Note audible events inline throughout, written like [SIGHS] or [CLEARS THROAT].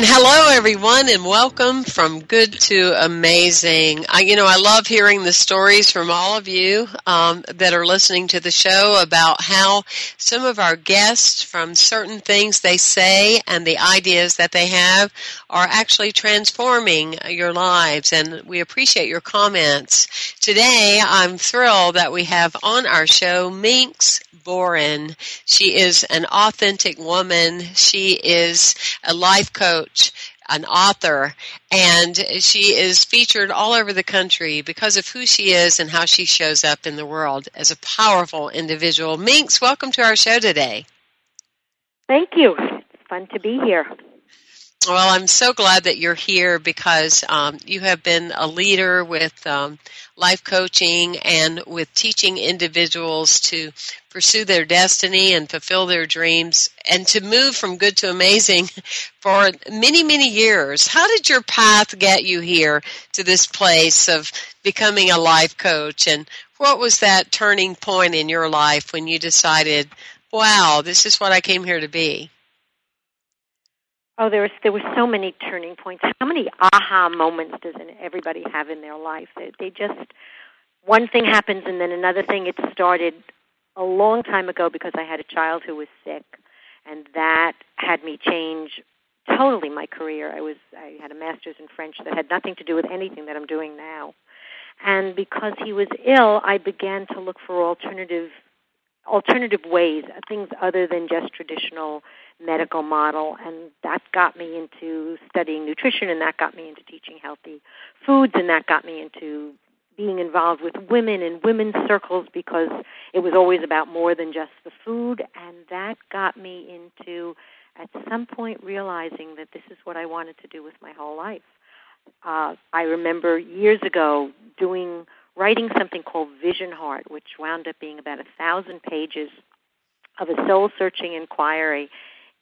And hello, everyone, and welcome from good to amazing. I, you know, I love hearing the stories from all of you um, that are listening to the show about how some of our guests, from certain things they say and the ideas that they have, are actually transforming your lives. And we appreciate your comments. Today, I'm thrilled that we have on our show Minx Boren. She is an authentic woman. She is a life coach, an author, and she is featured all over the country because of who she is and how she shows up in the world as a powerful individual. Minx, welcome to our show today. Thank you. It's fun to be here. Well, I'm so glad that you're here because um, you have been a leader with um, life coaching and with teaching individuals to pursue their destiny and fulfill their dreams and to move from good to amazing [LAUGHS] for many, many years. How did your path get you here to this place of becoming a life coach? And what was that turning point in your life when you decided, wow, this is what I came here to be? Oh, there was there were so many turning points. How many aha moments does everybody have in their life? They, they just one thing happens and then another thing. It started a long time ago because I had a child who was sick, and that had me change totally my career. I was I had a master's in French that had nothing to do with anything that I'm doing now. And because he was ill, I began to look for alternative alternative ways, things other than just traditional medical model, and that got me into studying nutrition, and that got me into teaching healthy foods, and that got me into being involved with women in women's circles because it was always about more than just the food, and that got me into at some point realizing that this is what I wanted to do with my whole life. Uh, I remember years ago doing writing something called Vision Heart, which wound up being about a thousand pages of a soul searching inquiry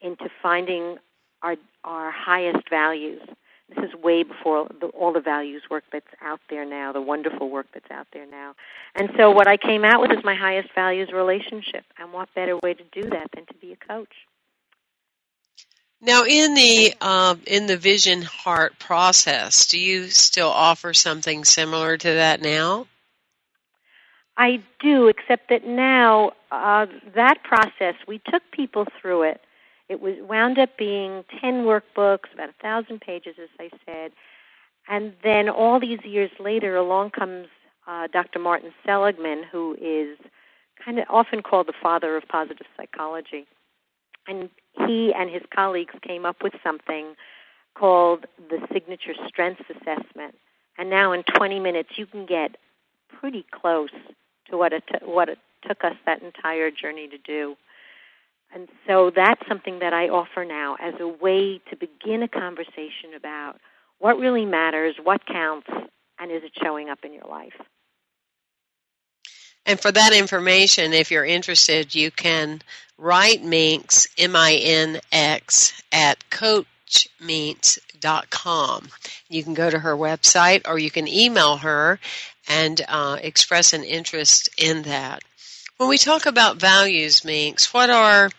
into finding our our highest values. This is way before the, all the values work that's out there now, the wonderful work that's out there now. And so, what I came out with is my highest values relationship. And what better way to do that than to be a coach? Now, in the um, in the Vision Heart process, do you still offer something similar to that now? I do, except that now uh, that process we took people through it it was wound up being ten workbooks, about a thousand pages, as I said. And then all these years later, along comes uh, Dr. Martin Seligman, who is kind of often called the father of positive psychology. And he and his colleagues came up with something called the Signature Strengths Assessment. And now, in 20 minutes, you can get pretty close to what it, t- what it took us that entire journey to do. And so that's something that I offer now as a way to begin a conversation about what really matters, what counts, and is it showing up in your life? And for that information, if you're interested, you can write Minx, M-I-N-X, at coachminx.com. You can go to her website or you can email her and uh, express an interest in that. When we talk about values, Minx, what are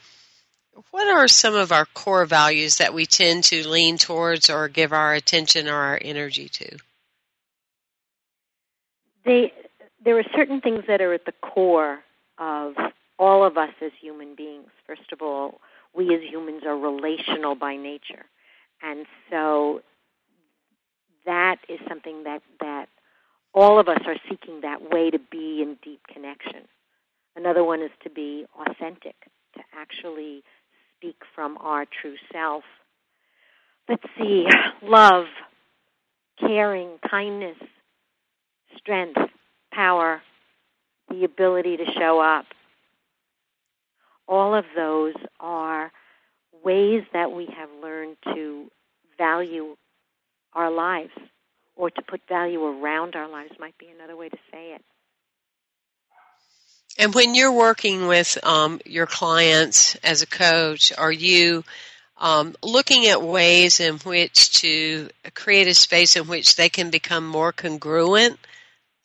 what are some of our core values that we tend to lean towards or give our attention or our energy to? They, there are certain things that are at the core of all of us as human beings. First of all, we as humans are relational by nature. And so that is something that, that all of us are seeking that way to be in deep connection. Another one is to be authentic, to actually speak from our true self. Let's see, [SIGHS] love, caring, kindness, strength, power, the ability to show up. All of those are ways that we have learned to value our lives or to put value around our lives might be another way to say it. And when you're working with um, your clients as a coach, are you um, looking at ways in which to create a space in which they can become more congruent,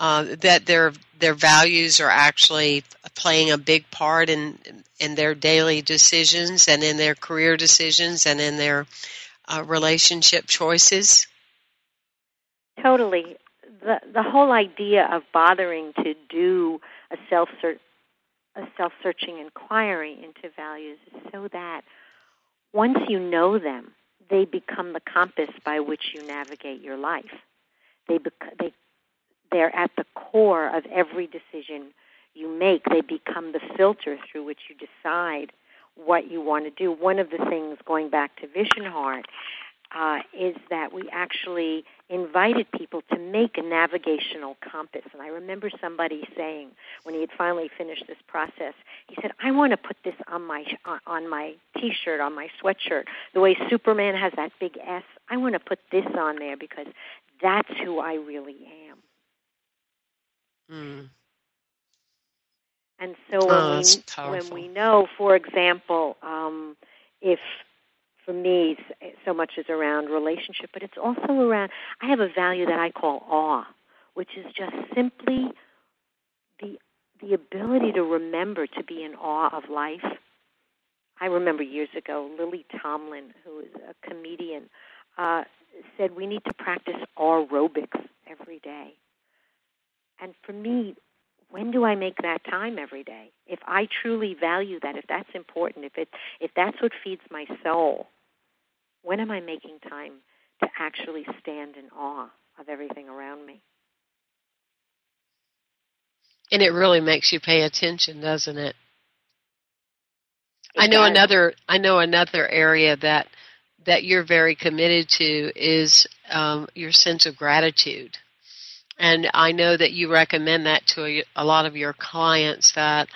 uh, that their their values are actually playing a big part in in their daily decisions and in their career decisions and in their uh, relationship choices? Totally. The the whole idea of bothering to do a self a self searching inquiry into values is so that once you know them, they become the compass by which you navigate your life. They bec- they they're at the core of every decision you make. They become the filter through which you decide what you want to do. One of the things, going back to Vision Heart, uh, is that we actually invited people to make a navigational compass. And I remember somebody saying when he had finally finished this process, he said, "I want to put this on my on my T-shirt, on my sweatshirt, the way Superman has that big S. I want to put this on there because that's who I really am." Mm. And so when, oh, we, when we know, for example, um, if for me so much is around relationship, but it's also around, I have a value that I call awe, which is just simply the, the ability to remember to be in awe of life. I remember years ago, Lily Tomlin, who is a comedian, uh, said we need to practice aerobics every day. And for me, when do I make that time every day? If I truly value that, if that's important, if it if that's what feeds my soul, when am I making time to actually stand in awe of everything around me? And it really makes you pay attention, doesn't it? it I know does. another I know another area that that you're very committed to is um, your sense of gratitude and I know that you recommend that to a, a lot of your clients that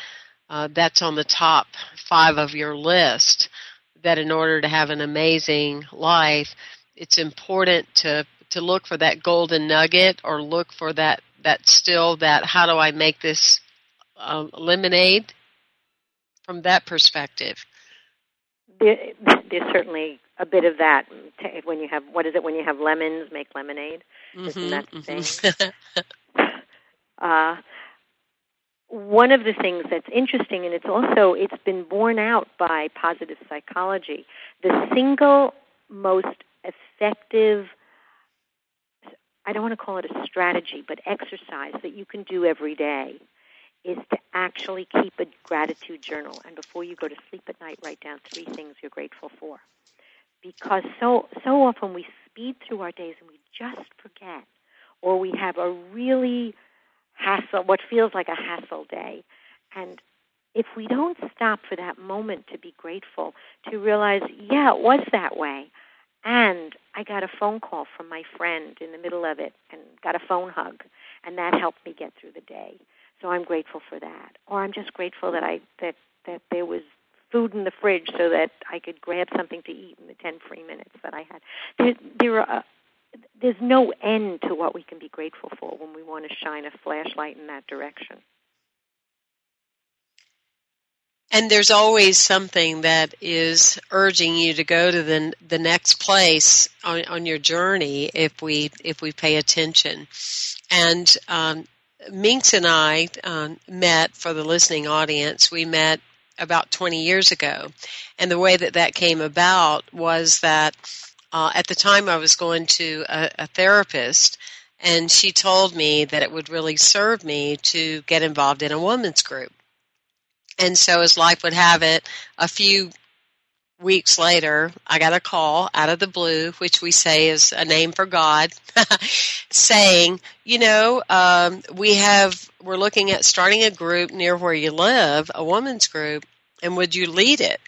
uh, that's on the top five of your list. That in order to have an amazing life, it's important to to look for that golden nugget or look for that that still that how do I make this um, lemonade from that perspective. There, [LAUGHS] there's certainly a bit of that when you have what is it when you have lemons make lemonade. Mm-hmm, isn't that the mm-hmm. thing? [LAUGHS] Uh, one of the things that's interesting and it's also it's been borne out by positive psychology the single most effective I don't want to call it a strategy but exercise that you can do every day is to actually keep a gratitude journal. And before you go to sleep at night write down three things you're grateful for. Because so so often we speed through our days and we just forget or we have a really hassle what feels like a hassle day. And if we don't stop for that moment to be grateful to realize yeah it was that way. And I got a phone call from my friend in the middle of it and got a phone hug and that helped me get through the day so I'm grateful for that or I'm just grateful that I that that there was food in the fridge so that I could grab something to eat in the 10 free minutes that I had. There, there are, uh, there's no end to what we can be grateful for when we want to shine a flashlight in that direction. and there's always something that is urging you to go to the the next place on, on your journey if we if we pay attention. And um, Minx and I um, met for the listening audience. We met about 20 years ago, and the way that that came about was that uh, at the time I was going to a, a therapist, and she told me that it would really serve me to get involved in a women's group. And so, as life would have it, a few weeks later, I got a call out of the blue, which we say is a name for God, [LAUGHS] saying, you know, um, we have, we're looking at starting a group near where you live, a women's group, and would you lead it?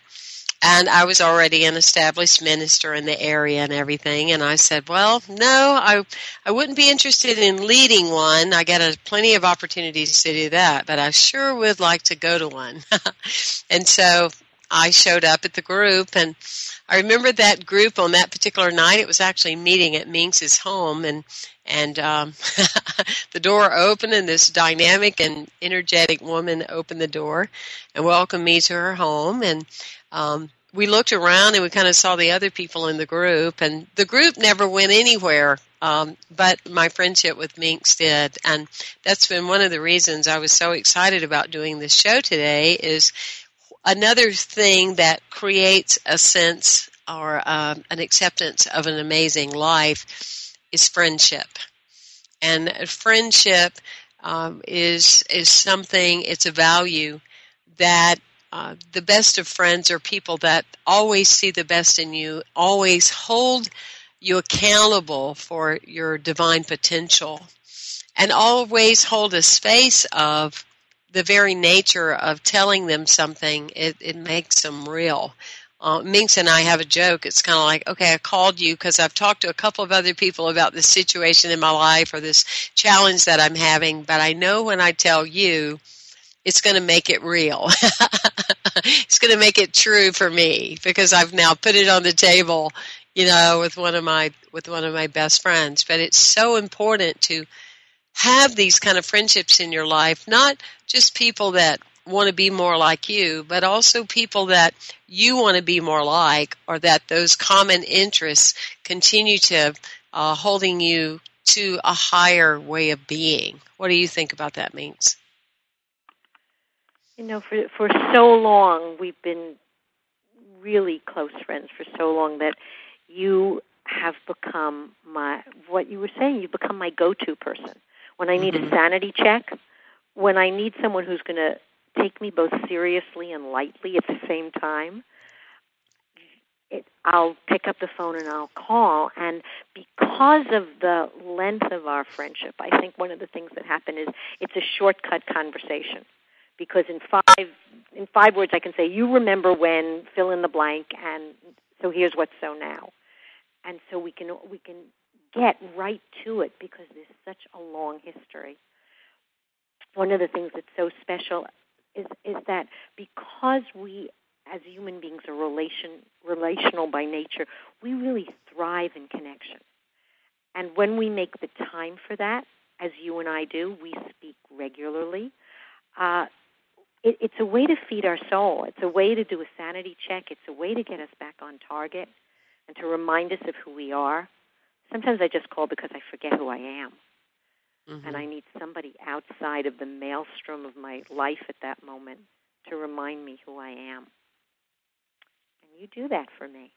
and I was already an established minister in the area and everything. And I said, well, no, I, I wouldn't be interested in leading one. I got a, plenty of opportunities to do that, but I sure would like to go to one. [LAUGHS] and so I showed up at the group and I remember that group on that particular night. It was actually meeting at Minx's home and, and, um, [LAUGHS] the door opened and this dynamic and energetic woman opened the door and welcomed me to her home. And, um, we looked around and we kind of saw the other people in the group, and the group never went anywhere. Um, but my friendship with Minx did, and that's been one of the reasons I was so excited about doing this show today. Is another thing that creates a sense or um, an acceptance of an amazing life is friendship, and friendship um, is is something. It's a value that uh, the best of friends are people that always see the best in you, always hold you accountable for your divine potential, and always hold a space of the very nature of telling them something. It, it makes them real. Uh, Minx and I have a joke. It's kind of like, okay, I called you because I've talked to a couple of other people about this situation in my life or this challenge that I'm having, but I know when I tell you, it's going to make it real. [LAUGHS] it's going to make it true for me because I've now put it on the table, you know, with one of my with one of my best friends. But it's so important to have these kind of friendships in your life, not just people that want to be more like you, but also people that you want to be more like, or that those common interests continue to uh, holding you to a higher way of being. What do you think about that, Minx? You know, for for so long we've been really close friends for so long that you have become my what you were saying. You've become my go-to person when I need mm-hmm. a sanity check, when I need someone who's going to take me both seriously and lightly at the same time. It, I'll pick up the phone and I'll call. And because of the length of our friendship, I think one of the things that happened is it's a shortcut conversation because in five in five words I can say you remember when fill in the blank and so here's what's so now. And so we can we can get right to it because there's such a long history. One of the things that's so special is is that because we as human beings are relation relational by nature, we really thrive in connection. And when we make the time for that, as you and I do, we speak regularly. Uh, it, it's a way to feed our soul. It's a way to do a sanity check. It's a way to get us back on target and to remind us of who we are. Sometimes I just call because I forget who I am. Mm-hmm. And I need somebody outside of the maelstrom of my life at that moment to remind me who I am. And you do that for me.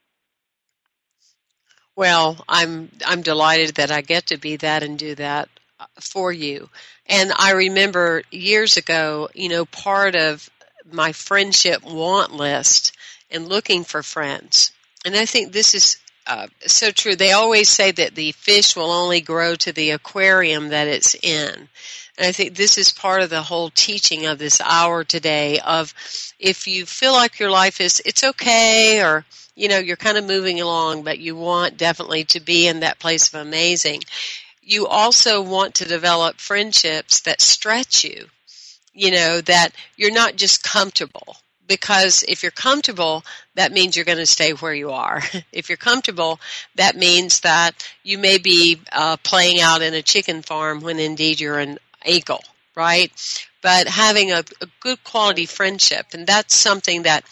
Well, I'm I'm delighted that I get to be that and do that for you. And I remember years ago, you know, part of my friendship want list and looking for friends. And I think this is uh, so true. They always say that the fish will only grow to the aquarium that it's in. And I think this is part of the whole teaching of this hour today of if you feel like your life is, it's okay or, you know, you're kind of moving along, but you want definitely to be in that place of amazing you also want to develop friendships that stretch you. You know, that you're not just comfortable. Because if you're comfortable, that means you're going to stay where you are. [LAUGHS] if you're comfortable, that means that you may be uh, playing out in a chicken farm when indeed you're an eagle. right? But having a, a good quality friendship, and that's something that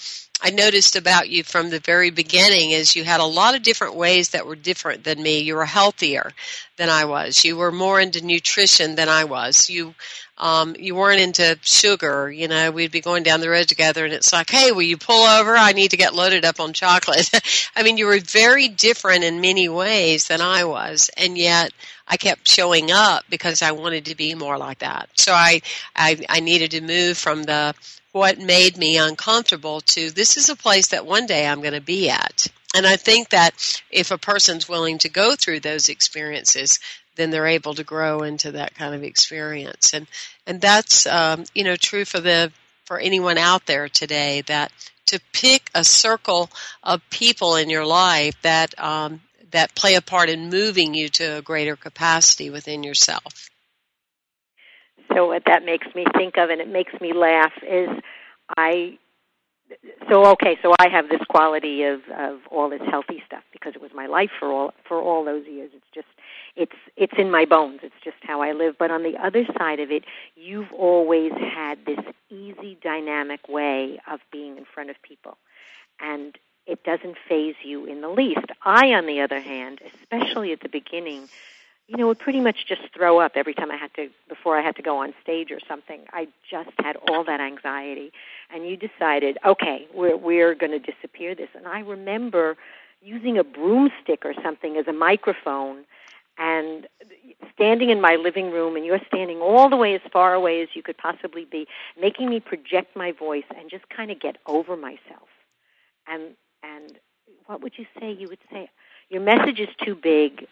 I noticed about you from the very beginning is you had a lot of different ways that were different than me. You were healthier than I was. You were more into nutrition than I was. You um, you weren't into sugar. You know, we'd be going down the road together, and it's like, hey, will you pull over? I need to get loaded up on chocolate. [LAUGHS] I mean, you were very different in many ways than I was, and yet I kept showing up because I wanted to be more like that. So I, I, I needed to move from the what made me uncomfortable to this is a place that one day I'm going to be at. And I think that if a person's willing to go through those experiences, then they're able to grow into that kind of experience. And and that's um, you know true for the for anyone out there today that to pick a circle of people in your life that um, that play a part in moving you to a greater capacity within yourself. So what that makes me think of, and it makes me laugh, is I. So okay, so I have this quality of of all this healthy stuff because it was my life for all for all those years. It's just it's it's in my bones. It's just how I live. But on the other side of it, you've always had this easy, dynamic way of being in front of people, and it doesn't faze you in the least. I, on the other hand, especially at the beginning, you know, would pretty much just throw up every time I had to before I had to go on stage or something. I just had all that anxiety, and you decided, okay, we're we're going to disappear this. And I remember using a broomstick or something as a microphone and standing in my living room and you're standing all the way as far away as you could possibly be making me project my voice and just kind of get over myself and and what would you say you would say your message is too big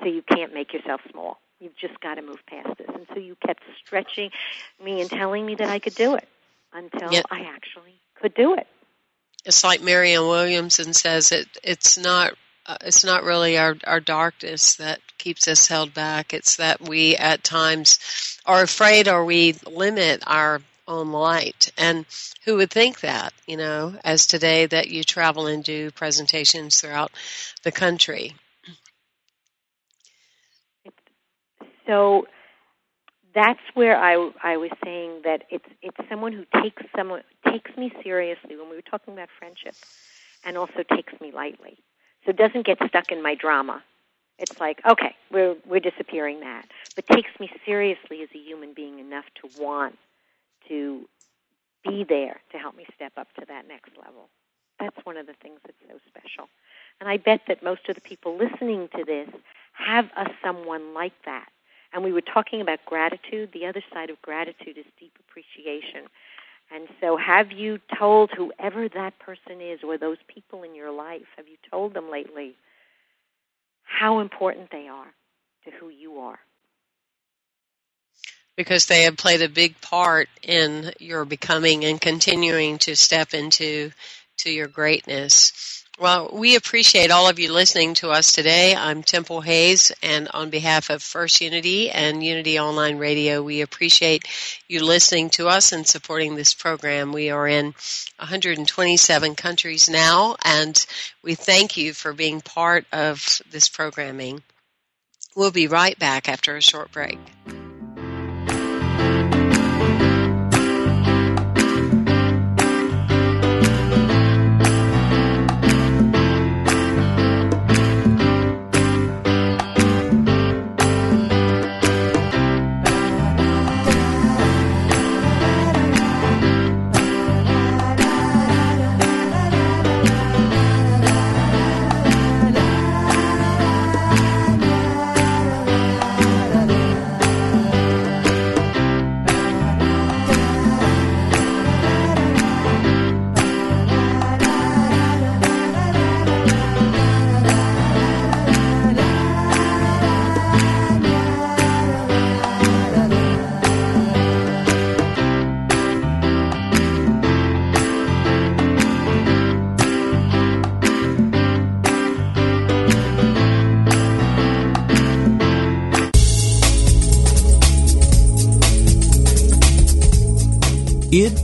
so you can't make yourself small you've just got to move past this and so you kept stretching me and telling me that I could do it until yep. I actually could do it it's like Marianne Williamson says it it's not uh, it's not really our, our darkness that keeps us held back. It's that we at times are afraid or we limit our own light. And who would think that, you know, as today that you travel and do presentations throughout the country? So that's where I, I was saying that it's it's someone who takes someone takes me seriously when we were talking about friendship, and also takes me lightly. So doesn't get stuck in my drama. It's like, okay, we're we're disappearing that, but takes me seriously as a human being enough to want to be there to help me step up to that next level. That's one of the things that's so special. And I bet that most of the people listening to this have a someone like that. And we were talking about gratitude. The other side of gratitude is deep appreciation. And so, have you told whoever that person is or those people in your life, have you told them lately how important they are to who you are? Because they have played a big part in your becoming and continuing to step into to your greatness. Well, we appreciate all of you listening to us today. I'm Temple Hayes, and on behalf of First Unity and Unity Online Radio, we appreciate you listening to us and supporting this program. We are in 127 countries now, and we thank you for being part of this programming. We'll be right back after a short break.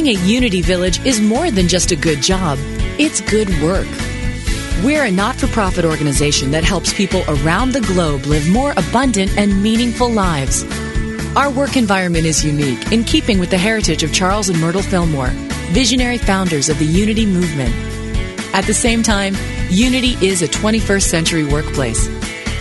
Working at Unity Village is more than just a good job, it's good work. We're a not for profit organization that helps people around the globe live more abundant and meaningful lives. Our work environment is unique in keeping with the heritage of Charles and Myrtle Fillmore, visionary founders of the Unity movement. At the same time, Unity is a 21st century workplace.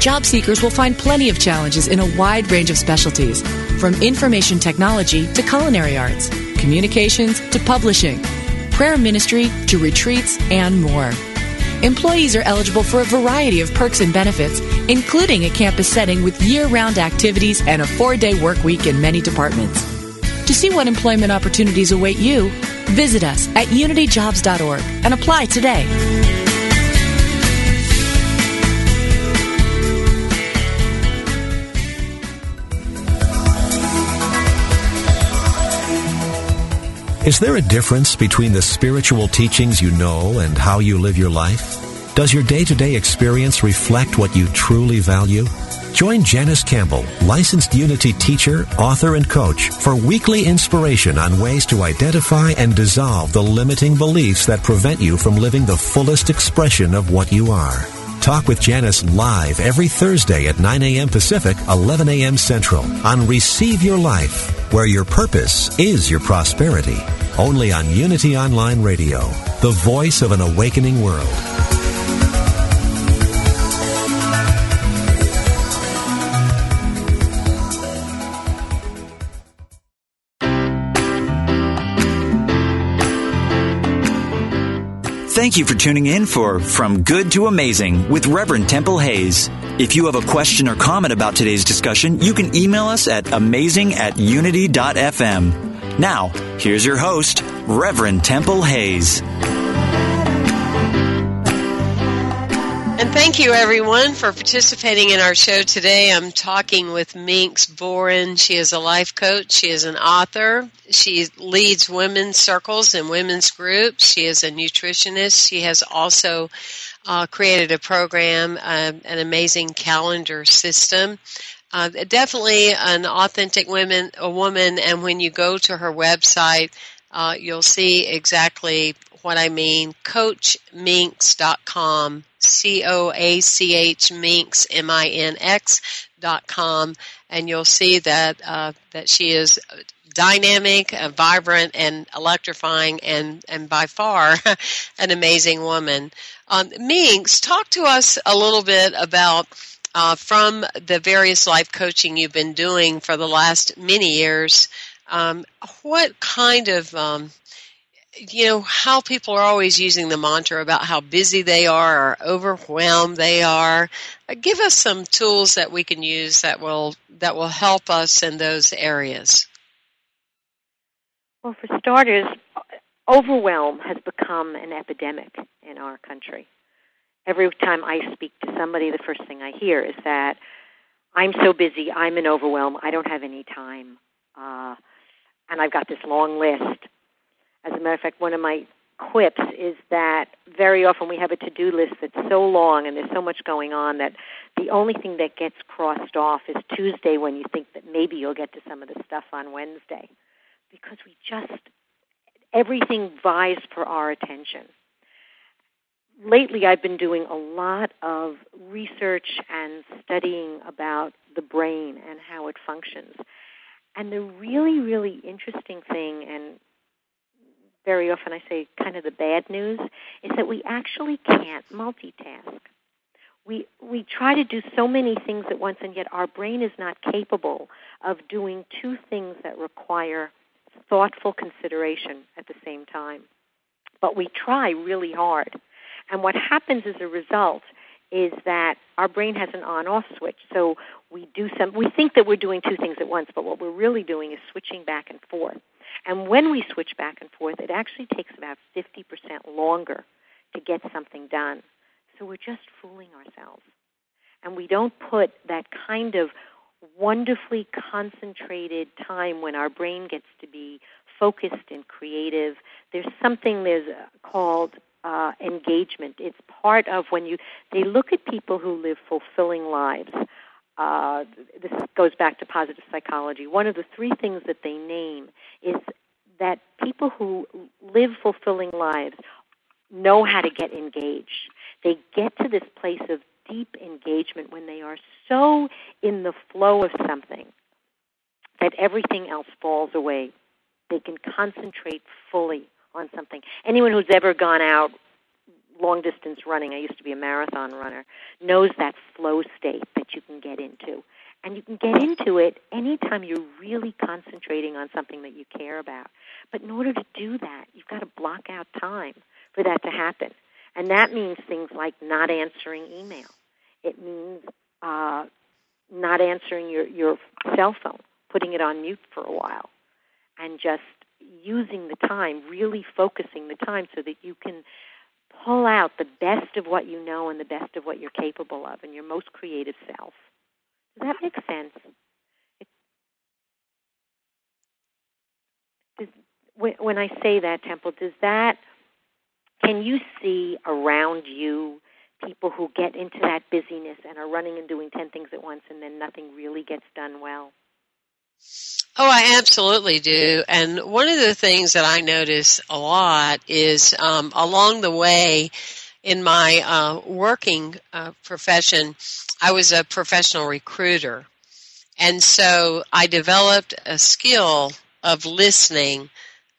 Job seekers will find plenty of challenges in a wide range of specialties, from information technology to culinary arts communications to publishing, prayer ministry to retreats, and more. Employees are eligible for a variety of perks and benefits, including a campus setting with year round activities and a four day work week in many departments. To see what employment opportunities await you, visit us at unityjobs.org and apply today. Is there a difference between the spiritual teachings you know and how you live your life? Does your day to day experience reflect what you truly value? Join Janice Campbell, licensed Unity teacher, author, and coach, for weekly inspiration on ways to identify and dissolve the limiting beliefs that prevent you from living the fullest expression of what you are. Talk with Janice live every Thursday at 9 a.m. Pacific, 11 a.m. Central on Receive Your Life, where your purpose is your prosperity. Only on Unity Online Radio, the voice of an awakening world. Thank you for tuning in for From Good to Amazing with Reverend Temple Hayes. If you have a question or comment about today's discussion, you can email us at amazing at unity.fm. Now, here's your host, Reverend Temple Hayes. And thank you, everyone, for participating in our show today. I'm talking with Minx Boren. She is a life coach. She is an author. She leads women's circles and women's groups. She is a nutritionist. She has also uh, created a program, uh, an amazing calendar system uh, definitely an authentic woman, a woman, and when you go to her website, uh, you'll see exactly what I mean. CoachMinx.com, C-O-A-C-H Minx, M-I-N-X dot com, and you'll see that uh, that she is dynamic, uh, vibrant, and electrifying, and and by far [LAUGHS] an amazing woman. Um, Minx, talk to us a little bit about uh, from the various life coaching you've been doing for the last many years, um, what kind of, um, you know, how people are always using the mantra about how busy they are or overwhelmed they are. Uh, give us some tools that we can use that will that will help us in those areas. Well, for starters, overwhelm has become an epidemic in our country every time I speak to somebody, the first thing I hear is that I'm so busy, I'm in overwhelm, I don't have any time, uh, and I've got this long list. As a matter of fact, one of my quips is that very often we have a to-do list that's so long and there's so much going on that the only thing that gets crossed off is Tuesday when you think that maybe you'll get to some of the stuff on Wednesday because we just everything vies for our attention lately I've been doing a lot of research and studying about the brain and how it functions. And the really, really interesting thing, and very often I say kind of the bad news, is that we actually can't multitask. We, we try to do so many things at once, and yet our brain is not capable of doing two things that require thoughtful consideration at the same time. But we try really hard. And what happens as a result is that our brain has an on-off switch. So we do some. We think that we're doing two things at once, but what we're really doing is switching back and forth. And when we switch back and forth, it actually takes about 50% longer to get something done. So we're just fooling ourselves. And we don't put that kind of wonderfully concentrated time when our brain gets to be focused and creative. There's something there's uh, called uh, engagement. It's part of when you they look at people who live fulfilling lives. Uh, this goes back to positive psychology. One of the three things that they name is that people who live fulfilling lives know how to get engaged. They get to this place of deep engagement when they are so in the flow of something that everything else falls away. They can concentrate fully on something. Anyone who's ever gone out long distance running, I used to be a marathon runner, knows that flow state that you can get into. And you can get into it anytime you're really concentrating on something that you care about. But in order to do that, you've got to block out time for that to happen. And that means things like not answering email. It means uh, not answering your, your cell phone, putting it on mute for a while, and just using the time, really focusing the time so that you can pull out the best of what you know and the best of what you're capable of and your most creative self. Does that make sense? Does, when, I say that, Temple, does that, can you see around you people who get into that busyness and are running and doing 10 things at once and then nothing really gets done well? Oh, I absolutely do. And one of the things that I notice a lot is um, along the way in my uh, working uh, profession, I was a professional recruiter. And so I developed a skill of listening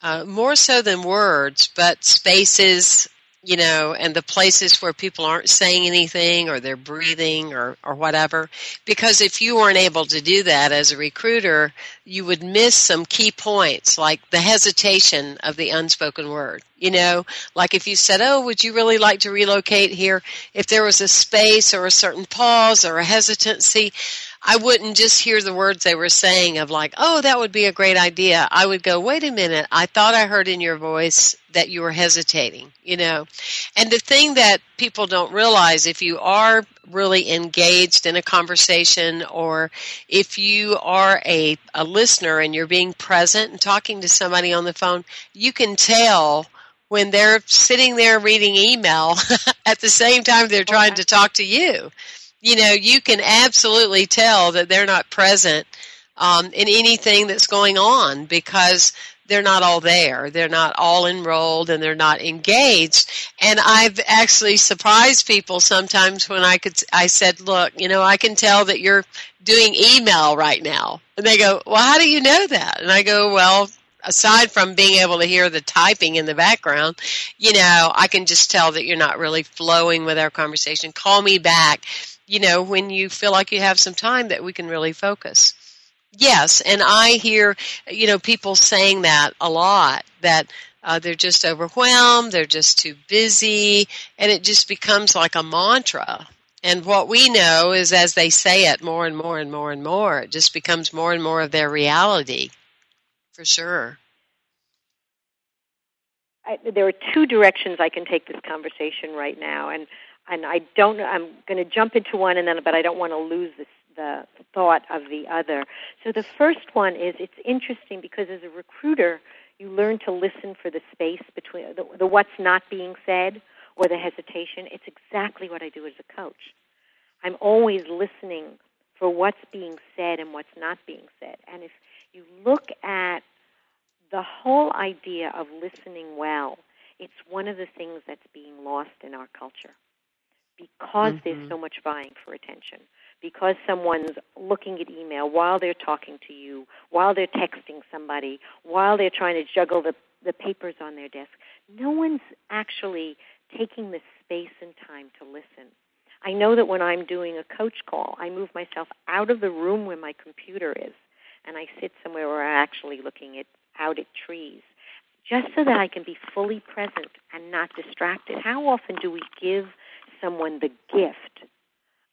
uh, more so than words, but spaces, you know, and the places where people aren't saying anything or they're breathing or, or whatever. Because if you weren't able to do that as a recruiter, you would miss some key points like the hesitation of the unspoken word. You know, like if you said, Oh, would you really like to relocate here? If there was a space or a certain pause or a hesitancy, I wouldn't just hear the words they were saying of like, oh, that would be a great idea. I would go, wait a minute, I thought I heard in your voice that you were hesitating, you know. And the thing that people don't realize if you are really engaged in a conversation or if you are a, a listener and you're being present and talking to somebody on the phone, you can tell when they're sitting there reading email [LAUGHS] at the same time they're trying to talk to you you know, you can absolutely tell that they're not present um, in anything that's going on because they're not all there. They're not all enrolled and they're not engaged. And I've actually surprised people sometimes when I could, I said, look, you know, I can tell that you're doing email right now. And they go, well, how do you know that? And I go, well, aside from being able to hear the typing in the background, you know, I can just tell that you're not really flowing with our conversation. Call me back you know, when you feel like you have some time that we can really focus. Yes, and I hear, you know, people saying that a lot, that uh, they're just overwhelmed, they're just too busy, and it just becomes like a mantra. And what we know is as they say it more and more and more and more, it just becomes more and more of their reality, for sure. I, there are two directions I can take this conversation right now, and and I don't. I'm going to jump into one, and then, but I don't want to lose this, the thought of the other. So the first one is it's interesting because as a recruiter, you learn to listen for the space between the, the what's not being said or the hesitation. It's exactly what I do as a coach. I'm always listening for what's being said and what's not being said. And if you look at the whole idea of listening well, it's one of the things that's being lost in our culture because mm-hmm. there's so much vying for attention, because someone's looking at email while they're talking to you, while they're texting somebody, while they're trying to juggle the, the papers on their desk. No one's actually taking the space and time to listen. I know that when I'm doing a coach call, I move myself out of the room where my computer is, and I sit somewhere where I'm actually looking at out at trees, just so that I can be fully present and not distracted. How often do we give someone the gift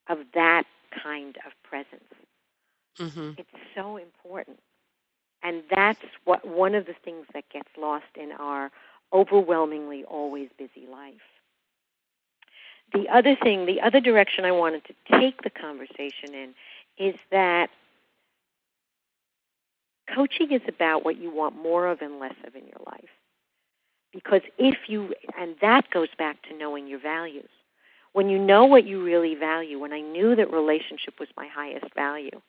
of that kind of presence. Mm-hmm. It's so important. And that's what one of the things that gets lost in our overwhelmingly always busy life. The other thing, the other direction I wanted to take the conversation in is that coaching is about what you want more of and less of in your life. Because if you, and that goes back to knowing your values. When you know what you really value, when I knew that relationship was my highest value,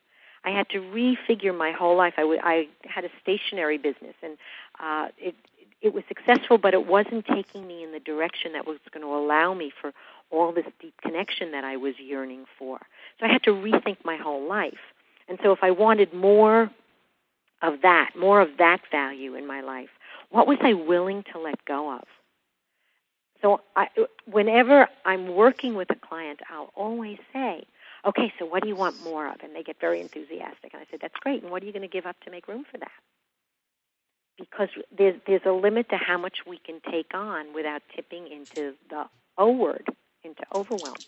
I had to refigure my whole life. I, w- I had a stationery business, and uh, it it was successful, but it wasn't taking me in the direction that was going to allow me for all this deep connection that I was yearning for. So I had to rethink my whole life. And so if I wanted more of that, more of that value in my life, what was I willing to let go of? So I, whenever I'm working with a client, I'll always say, okay, so what do you want more of? And they get very enthusiastic. And I said, that's great. And what are you going to give up to make room for that? Because there's, there's a limit to how much we can take on without tipping into the O word, into overwhelm.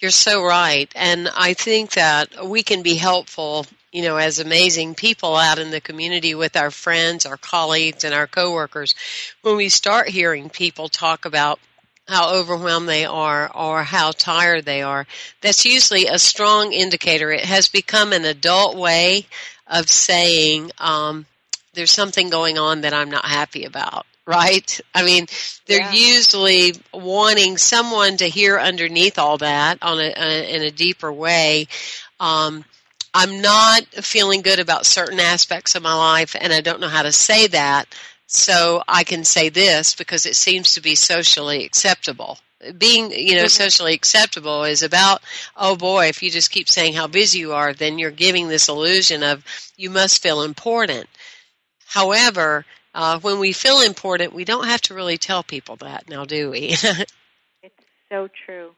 You're so right. And I think that we can be helpful, you know, as amazing people out in the community with our friends, our colleagues, and our coworkers when we start hearing people talk about how overwhelmed they are or how tired they are. That's usually a strong indicator. It has become an adult way of saying, um, there's something going on that I'm not happy about right? I mean, they're yeah. usually wanting someone to hear underneath all that on a, a in a deeper way. Um, I'm not feeling good about certain aspects of my life, and I don't know how to say that. So I can say this because it seems to be socially acceptable. Being, you know, mm-hmm. socially acceptable is about, oh boy, if you just keep saying how busy you are, then you're giving this illusion of you must feel important. However, uh, when we feel important, we don't have to really tell people that now, do we? [LAUGHS] it's so true.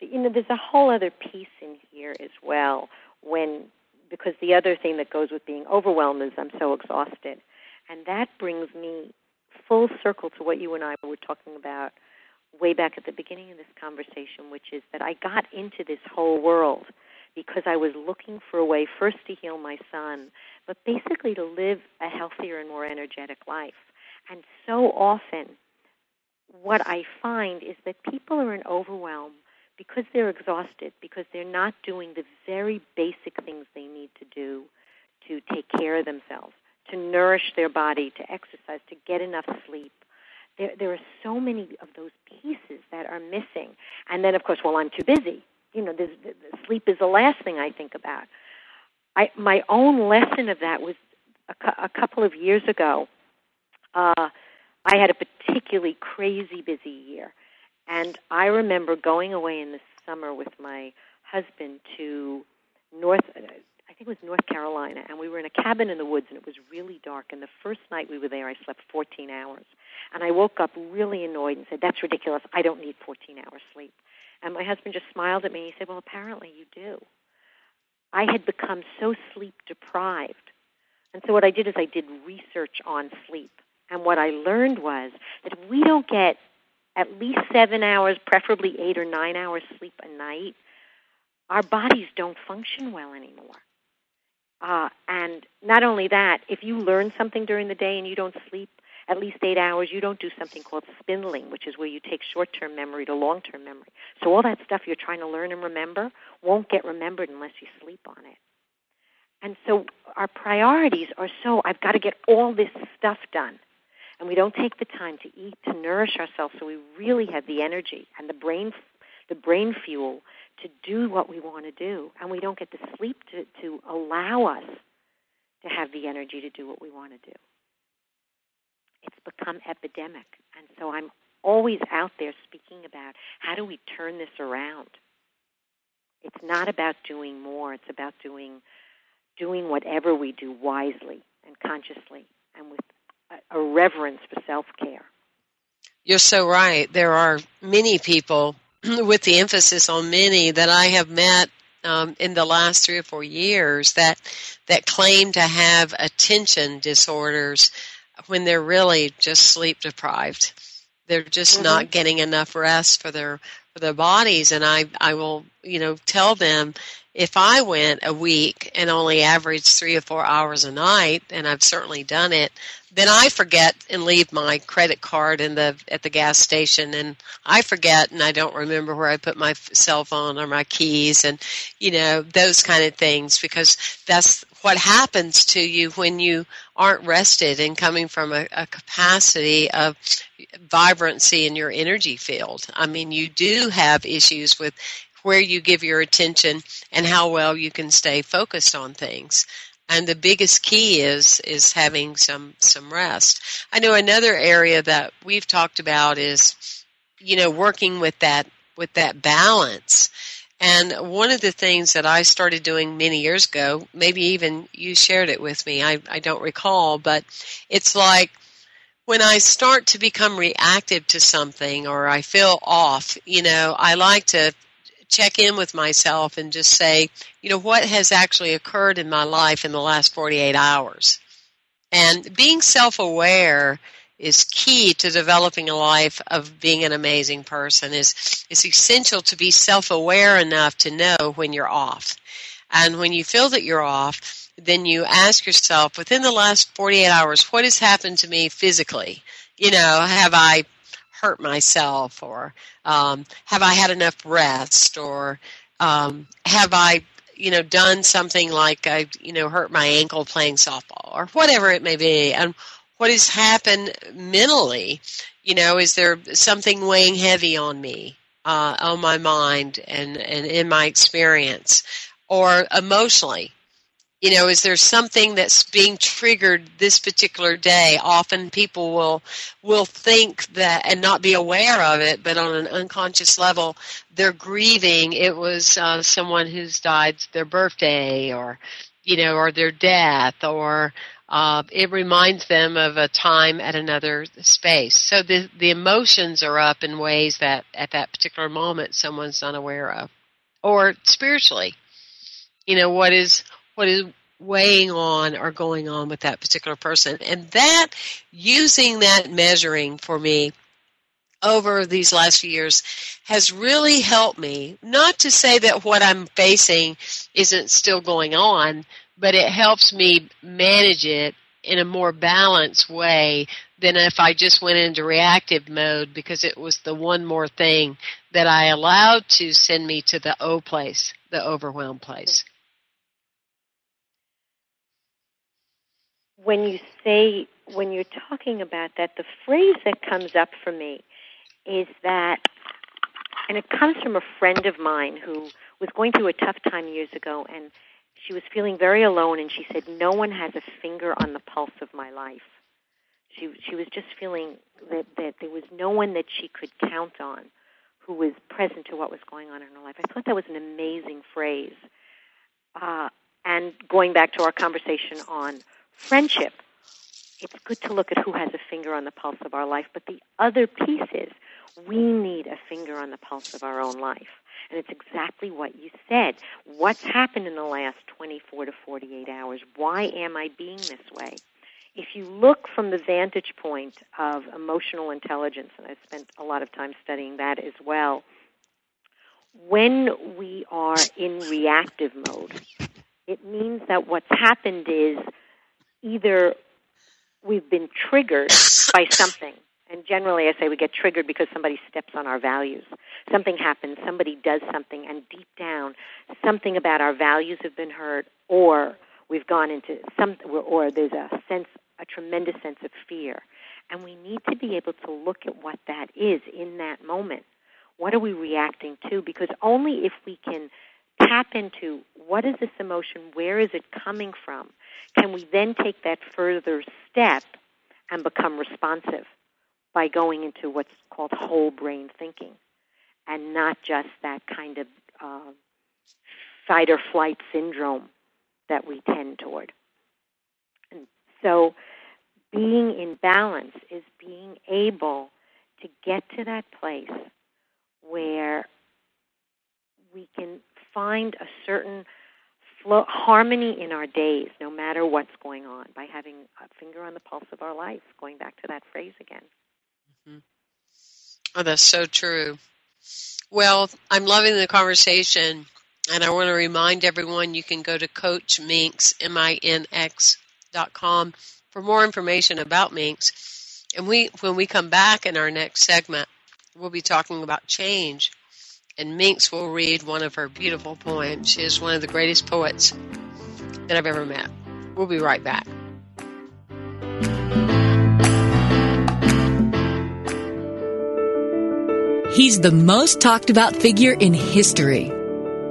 You know, there's a whole other piece in here as well. When because the other thing that goes with being overwhelmed is I'm so exhausted, and that brings me full circle to what you and I were talking about way back at the beginning of this conversation, which is that I got into this whole world because I was looking for a way first to heal my son, but basically to live a healthier and more energetic life. And so often, what I find is that people are in overwhelm because they're exhausted, because they're not doing the very basic things they need to do to take care of themselves, to nourish their body, to exercise, to get enough sleep. There, there are so many of those pieces that are missing. And then, of course, well, I'm too busy. You know, the, the sleep is the last thing I think about. I my own lesson of that was a, a couple of years ago. Uh, I had a particularly crazy busy year, and I remember going away in the summer with my husband to North. I think it was North Carolina, and we were in a cabin in the woods, and it was really dark. And the first night we were there, I slept 14 hours, and I woke up really annoyed and said, "That's ridiculous. I don't need 14 hours sleep." And my husband just smiled at me. He said, "Well, apparently you do." I had become so sleep deprived. And so what I did is I did research on sleep. And what I learned was that if we don't get at least seven hours, preferably eight or nine hours sleep a night, our bodies don't function well anymore. Uh, and not only that, if you learn something during the day and you don't sleep, at least eight hours, you don't do something called spindling, which is where you take short term memory to long term memory. So all that stuff you're trying to learn and remember won't get remembered unless you sleep on it. And so our priorities are so I've got to get all this stuff done. And we don't take the time to eat, to nourish ourselves so we really have the energy and the brain the brain fuel to do what we want to do. And we don't get the sleep to, to allow us to have the energy to do what we want to do it's become epidemic. And so I'm always out there speaking about how do we turn this around. It's not about doing more, it's about doing doing whatever we do wisely and consciously and with a, a reverence for self-care. You're so right. There are many people [CLEARS THROAT] with the emphasis on many that I have met um, in the last three or four years that that claim to have attention disorders when they're really just sleep deprived. they're just Mm-hmm. not getting enough rest for their for their bodies and I I will, you know, tell them if I went a week and only averaged 3 or 4 hours a night and I've certainly done it, then I forget and leave my credit card in the at the gas station and I forget and I don't remember where I put my cell phone or my keys and you know those kind of things because that's what happens to you when you aren't rested and coming from a, a capacity of vibrancy in your energy field. I mean, you do have issues with where you give your attention and how well you can stay focused on things. And the biggest key is is having some some rest. I know another area that we've talked about is you know working with that with that balance. And one of the things that I started doing many years ago, maybe even you shared it with me, I, I don't recall, but it's like when I start to become reactive to something or I feel off, you know, I like to check in with myself and just say, you know, what has actually occurred in my life in the last 48 hours? And being self aware is key to developing a life of being an amazing person is it's essential to be self-aware enough to know when you're off. And when you feel that you're off then you ask yourself within the last 48 hours what has happened to me physically? You know have i hurt myself or um, have i had enough rest or um, have i you know done something like i you know hurt my ankle playing softball or whatever it may be? And what has happened mentally you know is there something weighing heavy on me uh, on my mind and and in my experience? Or emotionally you know is there something that's being triggered this particular day? Often people will will think that and not be aware of it but on an unconscious level they're grieving. It was uh, someone who's died their birthday or you know or their death or uh, it reminds them of a time at another space. So the the emotions are up in ways that at that particular moment someone's unaware of, or spiritually, you know what is what is weighing on or going on with that particular person, and that using that measuring for me over these last few years has really helped me. Not to say that what I'm facing isn't still going on, but it helps me manage it in a more balanced way than if I just went into reactive mode because it was the one more thing that I allowed to send me to the O place, the overwhelmed place. When you say, when you're talking about that, the phrase that comes up for me is that, and it comes from a friend of mine who was going through a tough time years ago and she was feeling very alone and she said no one has a finger on the pulse of my life. She she was just feeling that that there was no one that she could count on who was present to what was going on in her life. I thought that was an amazing phrase. Uh, and going back to our conversation on friendship it's good to look at who has a finger on the pulse of our life but the other piece is we need a finger on the pulse of our own life and it's exactly what you said. What's happened in the last 24 to 48 hours? Why am I being this way? If you look from the vantage point of emotional intelligence, and I've spent a lot of time studying that as well, when we are in reactive mode, it means that what's happened is either we've been triggered by something and generally, I say we get triggered because somebody steps on our values. Something happens, somebody does something, and deep down, something about our values have been hurt, or we've gone into some, or there's a sense, a tremendous sense of fear. And we need to be able to look at what that is in that moment. What are we reacting to? Because only if we can tap into what is this emotion, where is it coming from, can we then take that further step and become responsive by going into what's called whole brain thinking and not just that kind of uh, fight or flight syndrome that we tend toward. And so being in balance is being able to get to that place where we can find a certain harmony in our days, no matter what's going on, by having a finger on the pulse of our life, going back to that phrase again. Oh, that's so true. Well, I'm loving the conversation, and I want to remind everyone you can go to Coach Minx, M-I-N-X dot com for more information about Minx. And we, when we come back in our next segment, we'll be talking about change. And Minx will read one of her beautiful poems. She is one of the greatest poets that I've ever met. We'll be right back. He's the most talked about figure in history.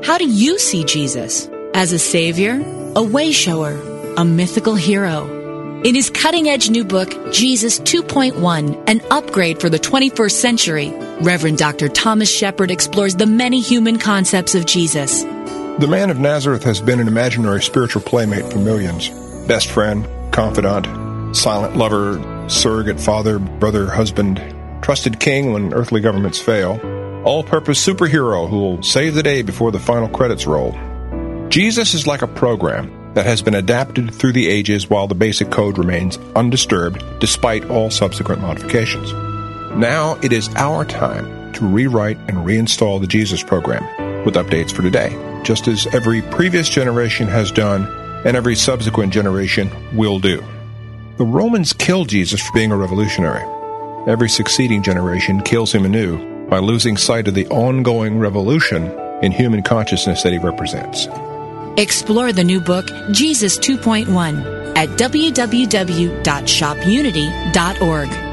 How do you see Jesus? As a savior, a wayshower, a mythical hero? In his cutting edge new book, Jesus 2.1, an upgrade for the 21st century, Reverend Dr. Thomas Shepard explores the many human concepts of Jesus. The man of Nazareth has been an imaginary spiritual playmate for millions. Best friend, confidant, silent lover, surrogate father, brother, husband, trusted king when earthly governments fail, all purpose superhero who will save the day before the final credits roll. Jesus is like a program that has been adapted through the ages while the basic code remains undisturbed despite all subsequent modifications. Now it is our time to rewrite and reinstall the Jesus program with updates for today, just as every previous generation has done and every subsequent generation will do. The Romans killed Jesus for being a revolutionary. Every succeeding generation kills him anew by losing sight of the ongoing revolution in human consciousness that he represents. Explore the new book, Jesus 2.1, at www.shopunity.org.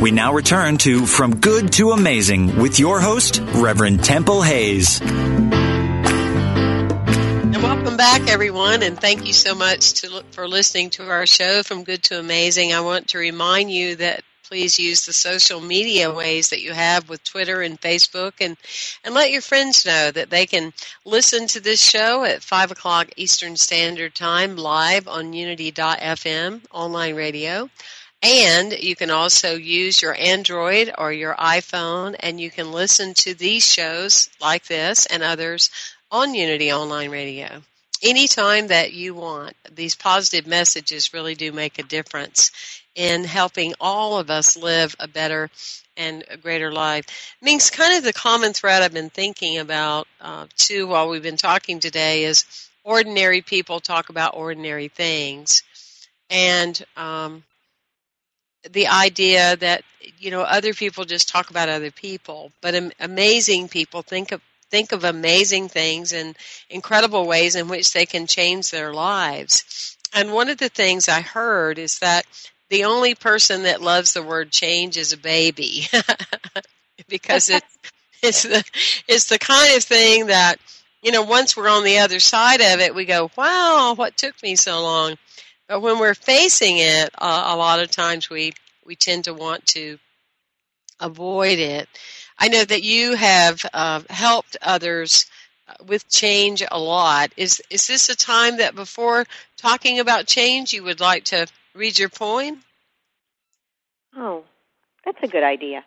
We now return to From Good to Amazing with your host, Reverend Temple Hayes. And welcome back, everyone, and thank you so much to, for listening to our show, From Good to Amazing. I want to remind you that please use the social media ways that you have with Twitter and Facebook and, and let your friends know that they can listen to this show at 5 o'clock Eastern Standard Time live on unity.fm online radio. And you can also use your Android or your iPhone and you can listen to these shows like this and others on Unity Online Radio. Anytime that you want, these positive messages really do make a difference in helping all of us live a better and a greater life. I mean, it's kind of the common thread I've been thinking about uh, too while we've been talking today is ordinary people talk about ordinary things. And um, the idea that you know other people just talk about other people, but am- amazing people think of think of amazing things and incredible ways in which they can change their lives. And one of the things I heard is that the only person that loves the word change is a baby, [LAUGHS] because it, [LAUGHS] it's the it's the kind of thing that you know once we're on the other side of it, we go, "Wow, what took me so long?" But when we're facing it, uh, a lot of times we we tend to want to avoid it. I know that you have uh, helped others uh, with change a lot. Is is this a time that before talking about change, you would like to read your poem? Oh, that's a good idea.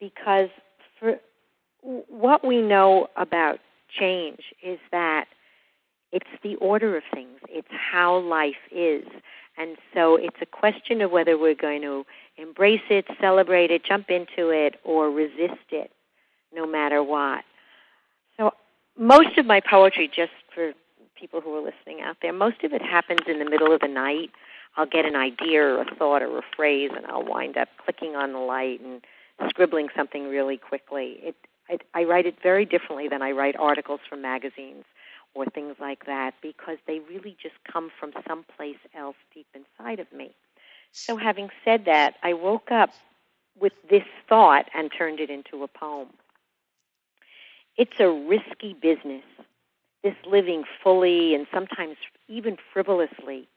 Because for what we know about change is that it's the order of things. It's how life is. And so it's a question of whether we're going to embrace it, celebrate it, jump into it, or resist it. no matter what. So most of my poetry, just for people who are listening out there, most of it happens in the middle of the night. I'll get an idea or a thought or a phrase, and I'll wind up clicking on the light and scribbling something really quickly. It, I, I write it very differently than I write articles for magazines or things like that because they really just come from someplace else deep inside of me. So, having said that, I woke up with this thought and turned it into a poem. It's a risky business, this living fully and sometimes even frivolously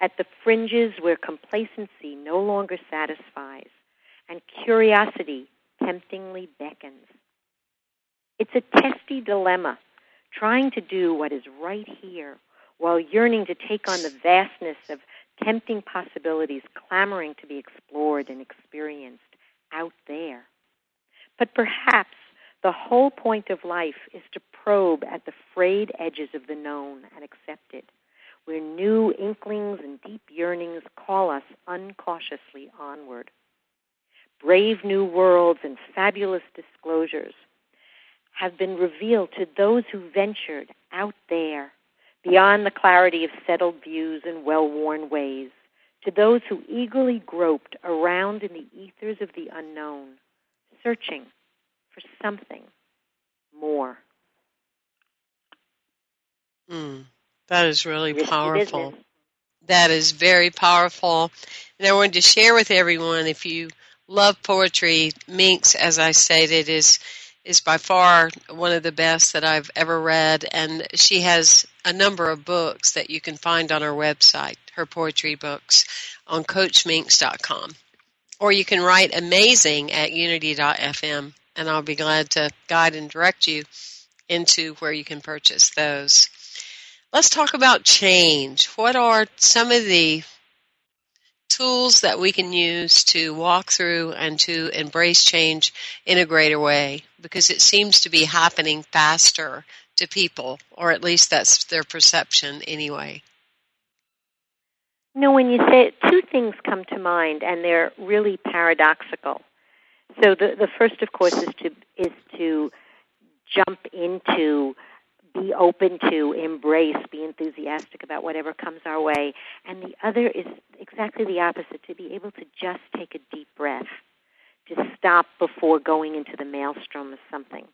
at the fringes where complacency no longer satisfies and curiosity temptingly beckons. It's a testy dilemma, trying to do what is right here while yearning to take on the vastness of tempting possibilities clamoring to be explored and experienced out there. But perhaps the whole point of life is to probe at the frayed edges of the known and accepted, where new inklings and deep yearnings call us uncautiously onward. Brave new worlds and fabulous disclosures have been revealed to those who ventured out there beyond the clarity of settled views and well worn ways, to those who eagerly groped around in the ethers of the unknown, searching for something more. Mm, that is really powerful. That is very powerful. And I wanted to share with everyone if you love poetry, Minx, as I stated, is is by far one of the best that I've ever read, and she has a number of books that you can find on her website, her poetry books, on CoachMinx.com. Or you can write amazing at unity.fm, and I'll be glad to guide and direct you into where you can purchase those. Let's talk about change. What are some of the tools that we can use to walk through and to embrace change in a greater way because it seems to be happening faster to people, or at least that's their perception anyway. No, when you say it, two things come to mind, and they're really paradoxical. So the the first, of course, is to is to jump into be open to, embrace, be enthusiastic about whatever comes our way. And the other is exactly the opposite to be able to just take a deep breath, to stop before going into the maelstrom of something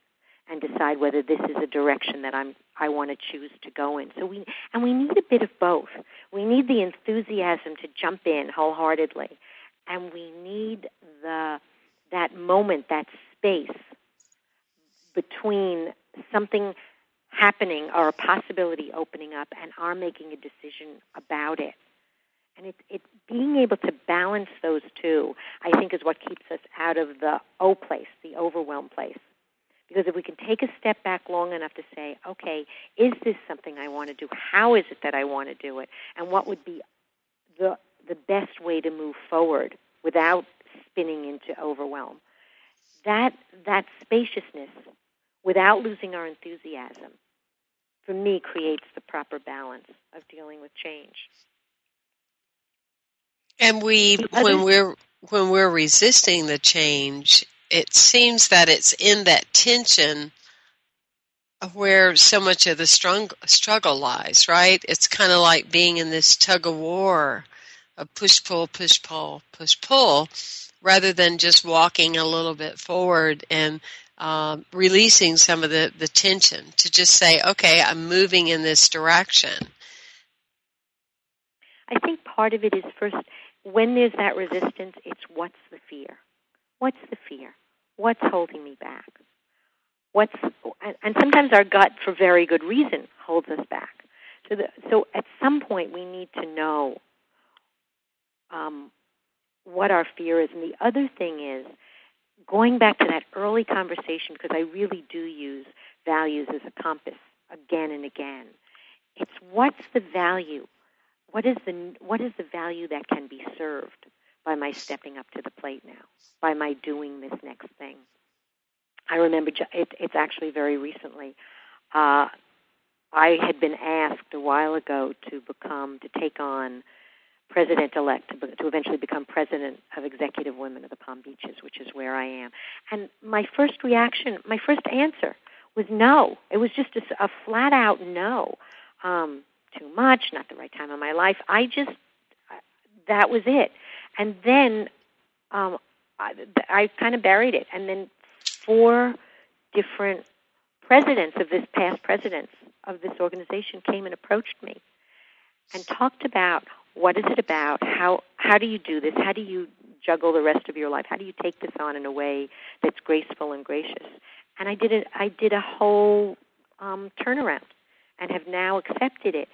and decide whether this is a direction that I'm I want to choose to go in. So we and we need a bit of both. We need the enthusiasm to jump in wholeheartedly and we need the that moment, that space between something happening or a possibility opening up and are making a decision about it. And it, it being able to balance those two, I think, is what keeps us out of the O place, the overwhelm place. Because if we can take a step back long enough to say, okay, is this something I want to do? How is it that I want to do it? And what would be the the best way to move forward without spinning into overwhelm? That that spaciousness, without losing our enthusiasm, for me, creates the proper balance of dealing with change. And we, when we're when we're resisting the change, it seems that it's in that tension where so much of the strung, struggle lies. Right? It's kind of like being in this tug of war, of push pull, push pull, push pull, rather than just walking a little bit forward and uh, releasing some of the, the tension to just say, okay, I'm moving in this direction? I think part of it is first, when there's that resistance, it's what's the fear? What's the fear? What's holding me back? What's and sometimes our gut, for very good reason, holds us back. So, the, so at some point, we need to know um, what our fear is. And the other thing is going back to that early conversation, because I really do use values as a compass again and again. It's what's the value? What is the what is the value that can be served by my stepping up to the plate now? By my doing this next thing? I remember it, it's actually very recently. Uh, I had been asked a while ago to become to take on president-elect to, to eventually become president of Executive Women of the Palm Beaches, which is where I am. And my first reaction, my first answer was no. It was just a, a flat out no. Um, too much, not the right time in my life. I just, that was it. And then um, I, I kind of buried it. And then four different presidents of this past presidents of this organization came and approached me and talked about what is it about? How how do you do this? How do you juggle the rest of your life? How do you take this on in a way that's graceful and gracious? And i did it i did a whole um turnaround and have now accepted it.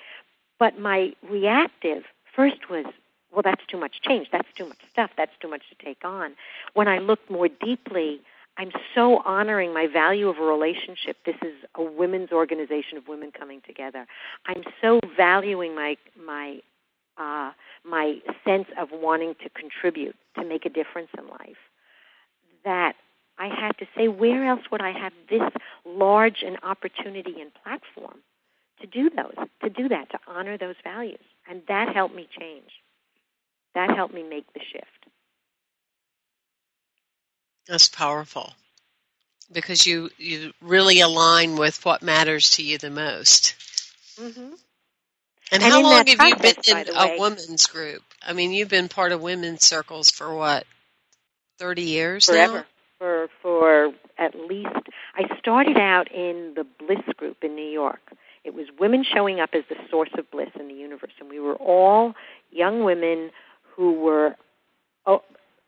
But my reactive first was well that's too much change. That's too much stuff. That's too much to take on. When i looked more deeply I'm so honoring my value of a relationship. This is a women's organization of women coming together. I'm so valuing my my uh, my sense of wanting to contribute to make a difference in life that I had to say, where else would I have this large an opportunity and platform to do those, to do that, to honor those values? And that helped me change. That helped me make the shift. That's powerful because you you really align with what matters to you the most. Mm-hmm. And, and how long have process, you been in a women's group? I mean, you've been part of women's circles for what, thirty years forever. now? For for at least, I started out in the Bliss group in New York. It was women showing up as the source of bliss in the universe, and we were all young women who were o-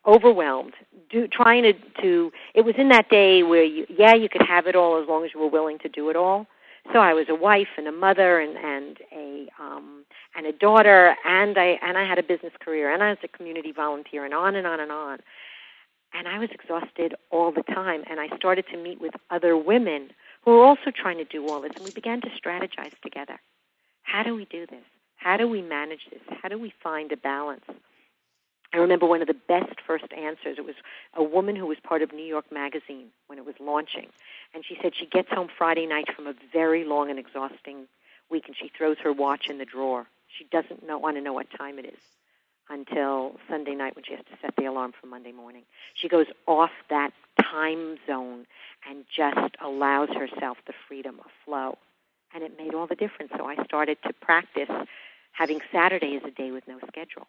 overwhelmed, do, trying to, to. It was in that day where you, yeah, you could have it all as long as you were willing to do it all. So I was a wife and a mother and and a um, and a daughter, and I and I had a business career, and I was a community volunteer, and on and on and on. And I was exhausted all the time, and I started to meet with other women who were also trying to do all this, and we began to strategize together. How do we do this? How do we manage this? How do we find a balance? I remember one of the best first answers. It was a woman who was part of New York Magazine when it was launching. And she said she gets home Friday night from a very long and exhausting week and she throws her watch in the drawer. She doesn't know, want to know what time it is until Sunday night when she has to set the alarm for Monday morning. She goes off that time zone and just allows herself the freedom of flow. And it made all the difference. So I started to practice having Saturday as a day with no schedule.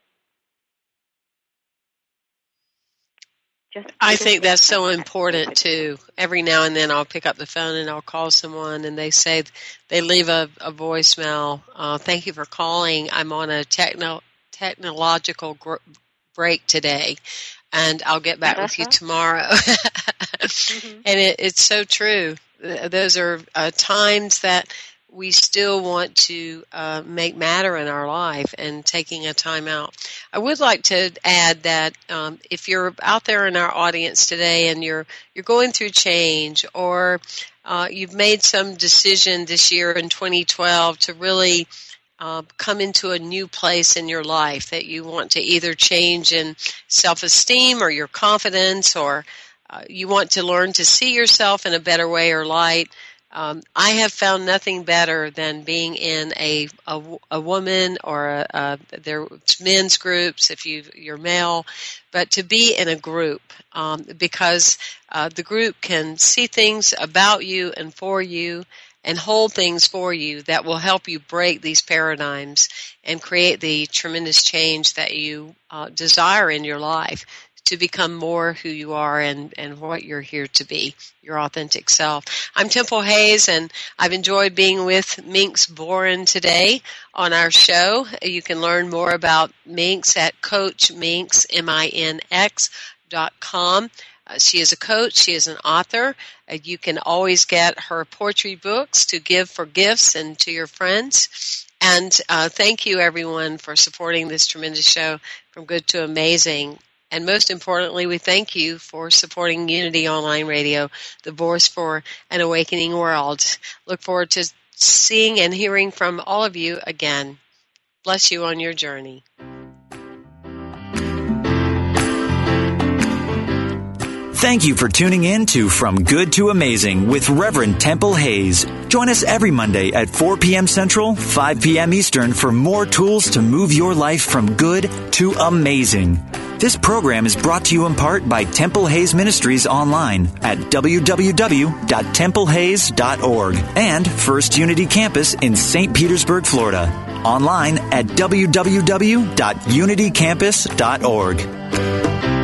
Just I think that's so important too. Every now and then I'll pick up the phone and I'll call someone and they say they leave a, a voicemail. Uh, thank you for calling. I'm on a techno, technological gr- break today and I'll get back uh-huh. with you uh-huh. tomorrow. [LAUGHS] mm-hmm. And it, it's so true. Those are uh, times that we still want to uh, make matter in our life and taking a time out. I would like to add that um, if you're out there in our audience today and you're you're going through change or uh, you've made some decision this year in 2012 to really uh, come into a new place in your life that you want to either change in self-esteem or your confidence or uh, you want to learn to see yourself in a better way or light um, I have found nothing better than being in a a, a woman or a, a there men's groups if you you're male, but to be in a group um, because uh, the group can see things about you and for you and hold things for you that will help you break these paradigms and create the tremendous change that you uh, desire in your life to become more who you are and, and what you're here to be, your authentic self. I'm Temple Hayes and I've enjoyed being with Minx Boren today on our show. You can learn more about Minx at Coach Minx, M-I-N-X dot com. Uh, she is a coach. She is an author. Uh, you can always get her poetry books to give for gifts and to your friends. And uh, thank you, everyone, for supporting this tremendous show from good to amazing. And most importantly, we thank you for supporting Unity Online Radio, the voice for an awakening world. Look forward to seeing and hearing from all of you again. Bless you on your journey. Thank you for tuning in to From Good to Amazing with Reverend Temple Hayes. Join us every Monday at 4 p.m. Central, 5 p.m. Eastern for more tools to move your life from good to amazing. This program is brought to you in part by Temple Hayes Ministries online at www.templehayes.org and First Unity Campus in St. Petersburg, Florida. Online at www.unitycampus.org.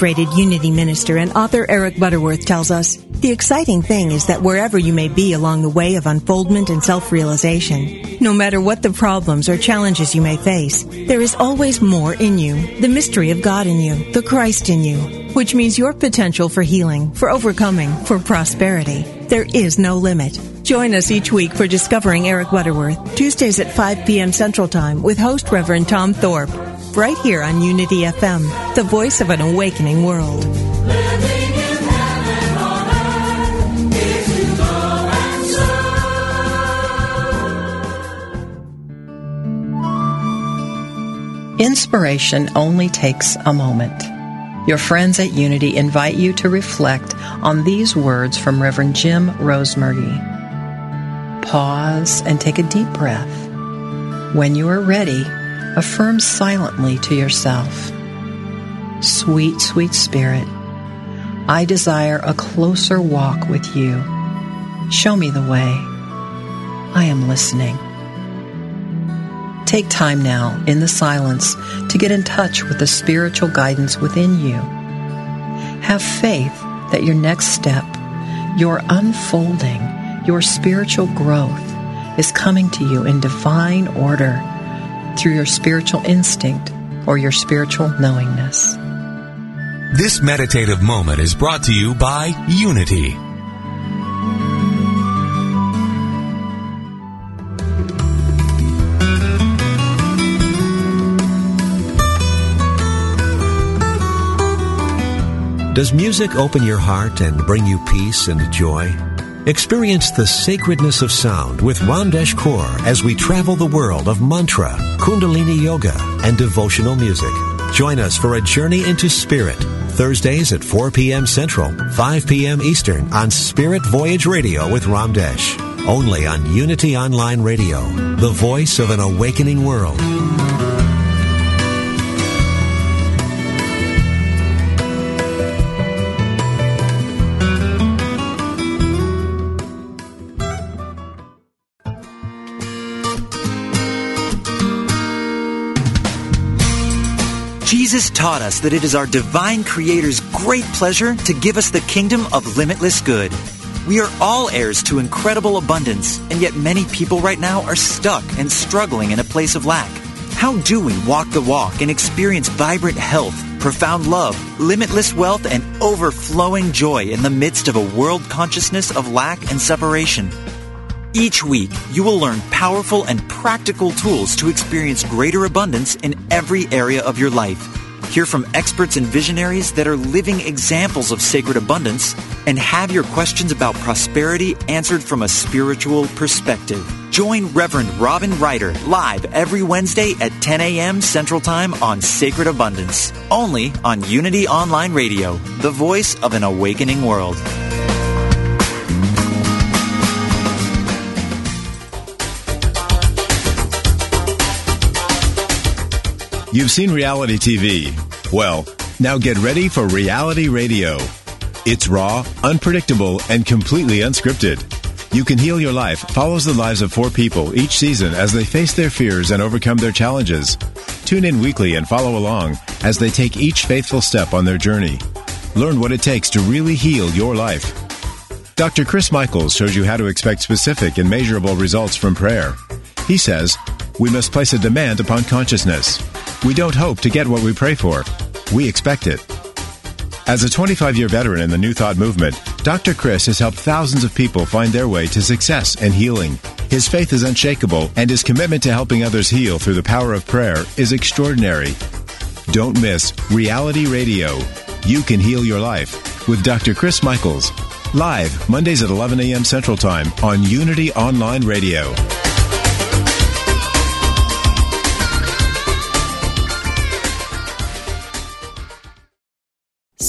Celebrated Unity minister and author Eric Butterworth tells us the exciting thing is that wherever you may be along the way of unfoldment and self realization, no matter what the problems or challenges you may face, there is always more in you the mystery of God in you, the Christ in you, which means your potential for healing, for overcoming, for prosperity. There is no limit. Join us each week for Discovering Eric Butterworth, Tuesdays at 5 p.m. Central Time with host Reverend Tom Thorpe right here on Unity FM, the voice of an awakening world. Inspiration only takes a moment. Your friends at Unity invite you to reflect on these words from Reverend Jim Rosemergy. Pause and take a deep breath. When you are ready, affirm silently to yourself Sweet, sweet Spirit, I desire a closer walk with you. Show me the way. I am listening. Take time now in the silence to get in touch with the spiritual guidance within you. Have faith that your next step, your unfolding, your spiritual growth is coming to you in divine order through your spiritual instinct or your spiritual knowingness. This meditative moment is brought to you by Unity. Does music open your heart and bring you peace and joy? Experience the sacredness of sound with Ramdesh Kaur as we travel the world of mantra, kundalini yoga, and devotional music. Join us for a journey into spirit, Thursdays at 4 p.m. Central, 5 p.m. Eastern on Spirit Voyage Radio with Ramdesh. Only on Unity Online Radio, the voice of an awakening world. Taught us that it is our divine Creator's great pleasure to give us the kingdom of limitless good. We are all heirs to incredible abundance, and yet many people right now are stuck and struggling in a place of lack. How do we walk the walk and experience vibrant health, profound love, limitless wealth, and overflowing joy in the midst of a world consciousness of lack and separation? Each week, you will learn powerful and practical tools to experience greater abundance in every area of your life. Hear from experts and visionaries that are living examples of sacred abundance, and have your questions about prosperity answered from a spiritual perspective. Join Reverend Robin Ryder live every Wednesday at 10 a.m. Central Time on Sacred Abundance, only on Unity Online Radio, the voice of an awakening world. You've seen reality TV. Well, now get ready for reality radio. It's raw, unpredictable, and completely unscripted. You Can Heal Your Life follows the lives of four people each season as they face their fears and overcome their challenges. Tune in weekly and follow along as they take each faithful step on their journey. Learn what it takes to really heal your life. Dr. Chris Michaels shows you how to expect specific and measurable results from prayer. He says, We must place a demand upon consciousness. We don't hope to get what we pray for. We expect it. As a 25 year veteran in the New Thought movement, Dr. Chris has helped thousands of people find their way to success and healing. His faith is unshakable, and his commitment to helping others heal through the power of prayer is extraordinary. Don't miss Reality Radio. You can heal your life with Dr. Chris Michaels. Live Mondays at 11 a.m. Central Time on Unity Online Radio.